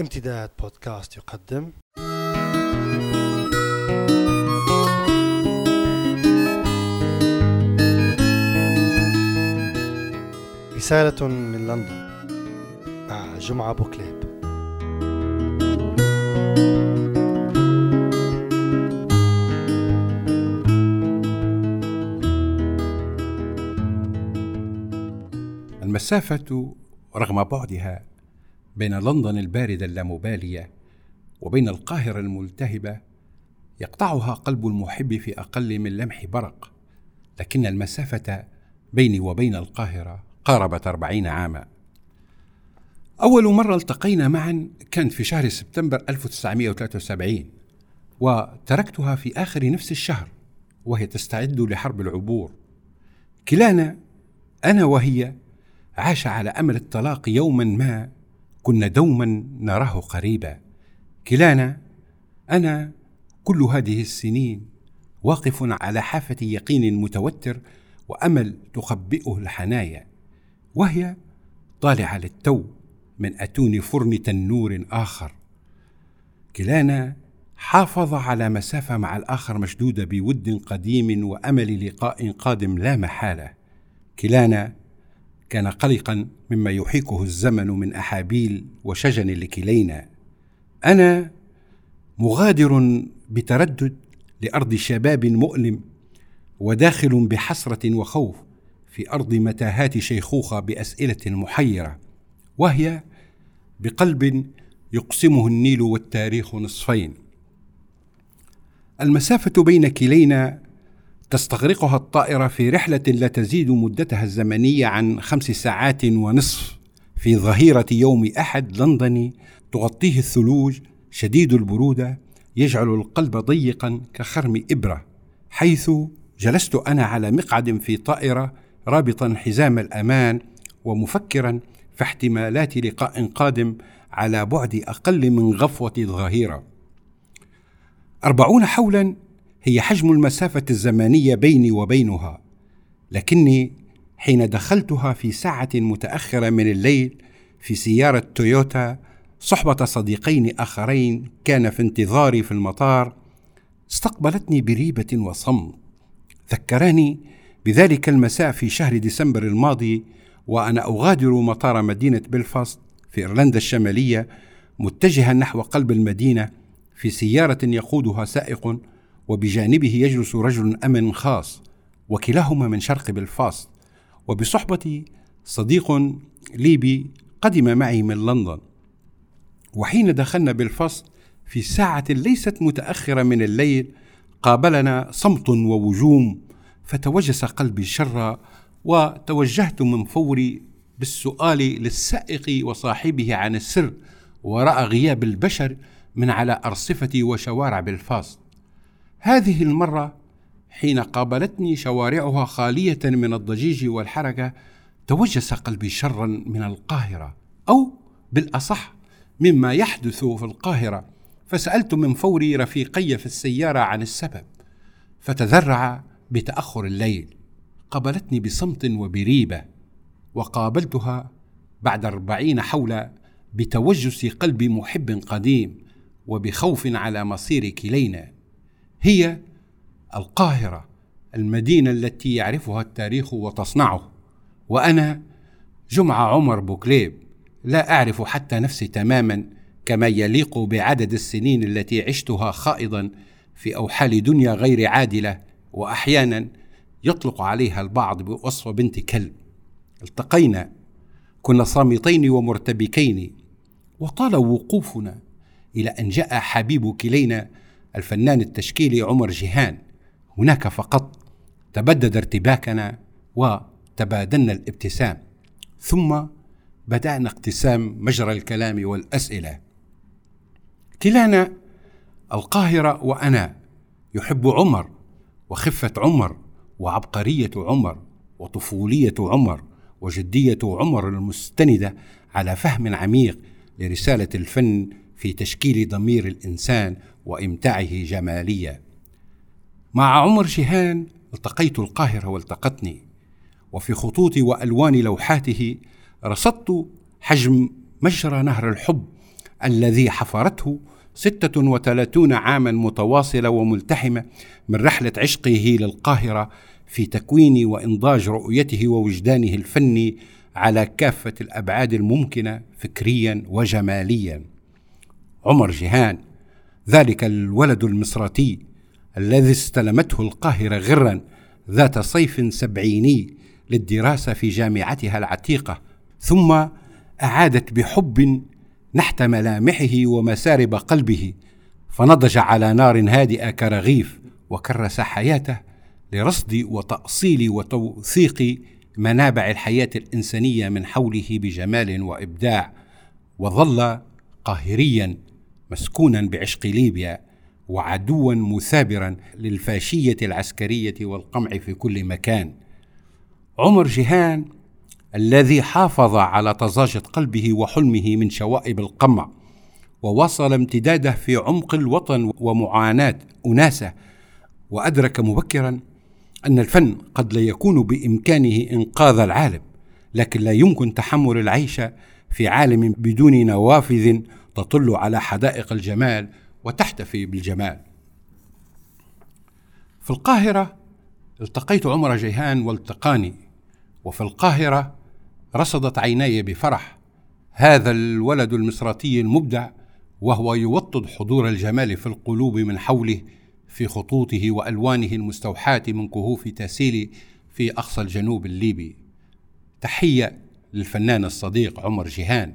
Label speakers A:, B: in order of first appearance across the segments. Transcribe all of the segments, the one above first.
A: امتداد بودكاست يقدم. رسالة من لندن مع جمعة بوكليب.
B: المسافة رغم بعدها بين لندن الباردة اللامبالية وبين القاهرة الملتهبة يقطعها قلب المحب في أقل من لمح برق. لكن المسافة بيني وبين القاهرة قاربت أربعين عاما. أول مرة التقينا معا كانت في شهر سبتمبر 1973 وتركتها في آخر نفس الشهر وهي تستعد لحرب العبور. كلانا أنا وهي عاش على أمل الطلاق يوما ما كنا دوما نراه قريبا. كلانا أنا كل هذه السنين واقف على حافة يقين متوتر وأمل تخبئه الحنايا وهي طالعة للتو من أتون فرن تنور آخر. كلانا حافظ على مسافة مع الآخر مشدودة بود قديم وأمل لقاء قادم لا محالة. كلانا كان قلقا مما يحيكه الزمن من أحابيل وشجن لكلينا. أنا مغادر بتردد لأرض شباب مؤلم وداخل بحسرة وخوف في أرض متاهات شيخوخة بأسئلة محيرة وهي بقلب يقسمه النيل والتاريخ نصفين. المسافة بين كلينا تستغرقها الطائرة في رحلة لا تزيد مدتها الزمنية عن خمس ساعات ونصف. في ظهيرة يوم أحد لندني تغطيه الثلوج شديد البرودة يجعل القلب ضيقا كخرم إبرة حيث جلست أنا على مقعد في طائرة رابطا حزام الأمان ومفكرا في احتمالات لقاء قادم على بعد أقل من غفوة الظهيرة. أربعون حولا هي حجم المسافة الزمنية بيني وبينها. لكني حين دخلتها في ساعة متأخرة من الليل في سيارة تويوتا صحبة صديقين آخرين كان في انتظاري في المطار استقبلتني بريبة وصمت ذكراني بذلك المساء في شهر ديسمبر الماضي وأنا أغادر مطار مدينة بلفاست في إيرلندا الشمالية متجها نحو قلب المدينة في سيارة يقودها سائق وبجانبه يجلس رجل أمن خاص وكلاهما من شرق بلفاست وبصحبة صديق ليبي قدم معي من لندن. وحين دخلنا بلفاست في ساعة ليست متأخرة من الليل قابلنا صمت ووجوم فتوجس قلبي شرا وتوجهت من فوري بالسؤال للسائق وصاحبه عن السر وراء غياب البشر من على أرصفة وشوارع بلفاست هذه المرة حين قابلتني شوارعها خالية من الضجيج والحركة توجس قلبي شرا من القاهرة أو بالأصح مما يحدث في القاهرة فسألت من فوري رفيقي في السيارة عن السبب فتذرع بتأخر الليل. قابلتني بصمت وبريبة وقابلتها بعد أربعين حول بتوجس قلب محب قديم وبخوف على مصير كلينا. هي القاهرة المدينة التي يعرفها التاريخ وتصنعه. وأنا جمعة عمر بوكليب لا أعرف حتى نفسي تماما كما يليق بعدد السنين التي عشتها خائضا في أوحال دنيا غير عادلة وأحيانا يطلق عليها البعض بوصف بنت كلب. التقينا كنا صامتين ومرتبكين وطال وقوفنا إلى أن جاء حبيب كلينا الفنان التشكيلي عمر جيهان. هناك فقط تبدد ارتباكنا وتبادلنا الابتسام. ثم بدأنا اقتسام مجرى الكلام والأسئلة. كلانا القاهرة وأنا يحب عمر وخفة عمر وعبقرية عمر وطفولية عمر وجدية عمر المستندة على فهم عميق لرسالة الفن في تشكيل ضمير الإنسان وامتاعه جماليا. مع عمر شهان التقيت القاهره والتقتني وفي خطوط وألوان لوحاته رصدت حجم مجرى نهر الحب الذي حفرته 36 عاما متواصلة وملتحمة من رحلة عشقه للقاهرة في تكوين وإنضاج رؤيته ووجدانه الفني على كافة الأبعاد الممكنة فكريا وجماليا. عمر جيهان ذلك الولد المصراتي الذي استلمته القاهرة غرا ذات صيف سبعيني للدراسة في جامعتها العتيقة ثم أعادت بحب نحت ملامحه ومسارب قلبه فنضج على نار هادئة كرغيف وكرس حياته لرصد وتأصيل وتوثيق منابع الحياة الإنسانية من حوله بجمال وإبداع وظل قاهريا مسكونا بعشق ليبيا وعدوا مثابرا للفاشية العسكرية والقمع في كل مكان. عمر جيهان الذي حافظ على طزاجه قلبه وحلمه من شوائب القمع وواصل امتداده في عمق الوطن ومعاناة أناسه وأدرك مبكرا أن الفن قد لا يكون بإمكانه إنقاذ العالم لكن لا يمكن تحمل العيش في عالم بدون نوافذ تطل على حدائق الجمال وتحتفي بالجمال. في القاهرة التقيت عمر جيهان والتقاني وفي القاهرة رصدت عيناي بفرح هذا الولد المصراتي المبدع وهو يوطد حضور الجمال في القلوب من حوله في خطوطه وألوانه المستوحاة من كهوف تاسيلي في أقصى الجنوب الليبي. تحية للفنان الصديق عمر جيهان.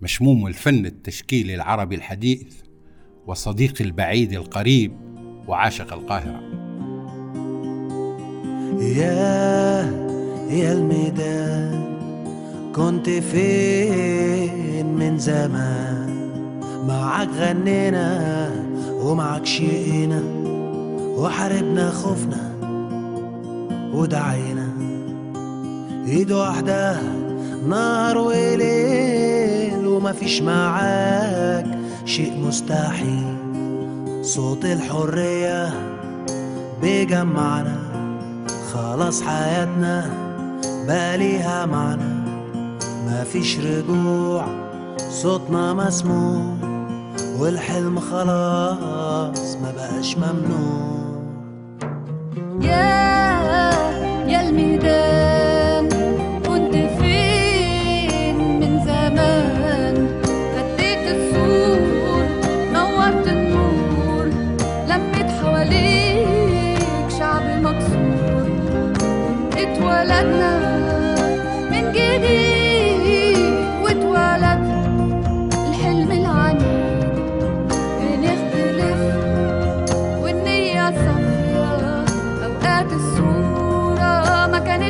B: مشموم الفن التشكيلي العربي الحديث وصديق البعيد القريب وعاشق القاهرة.
C: يا يا الميدان كنت فين من زمان؟ معك غنينا ومعك شقينا وحاربنا خوفنا ودعينا. إيد واحدة نهار وليل ومفيش معاك شيء مستحيل. صوت الحرية بيجمعنا. خلاص حياتنا بقى ليها معنى. مفيش رجوع صوتنا مسموع والحلم خلاص ما بقاش ممنوع.
D: يا يا الميدان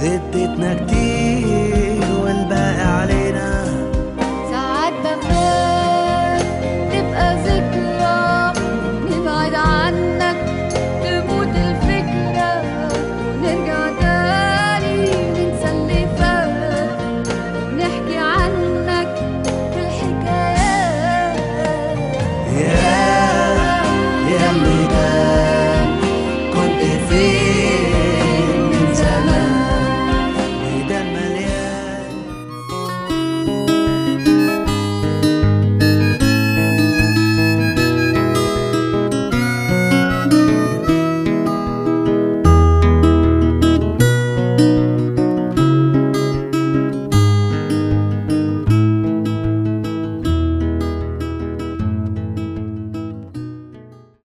C: زدتنا كتير والباقي عليك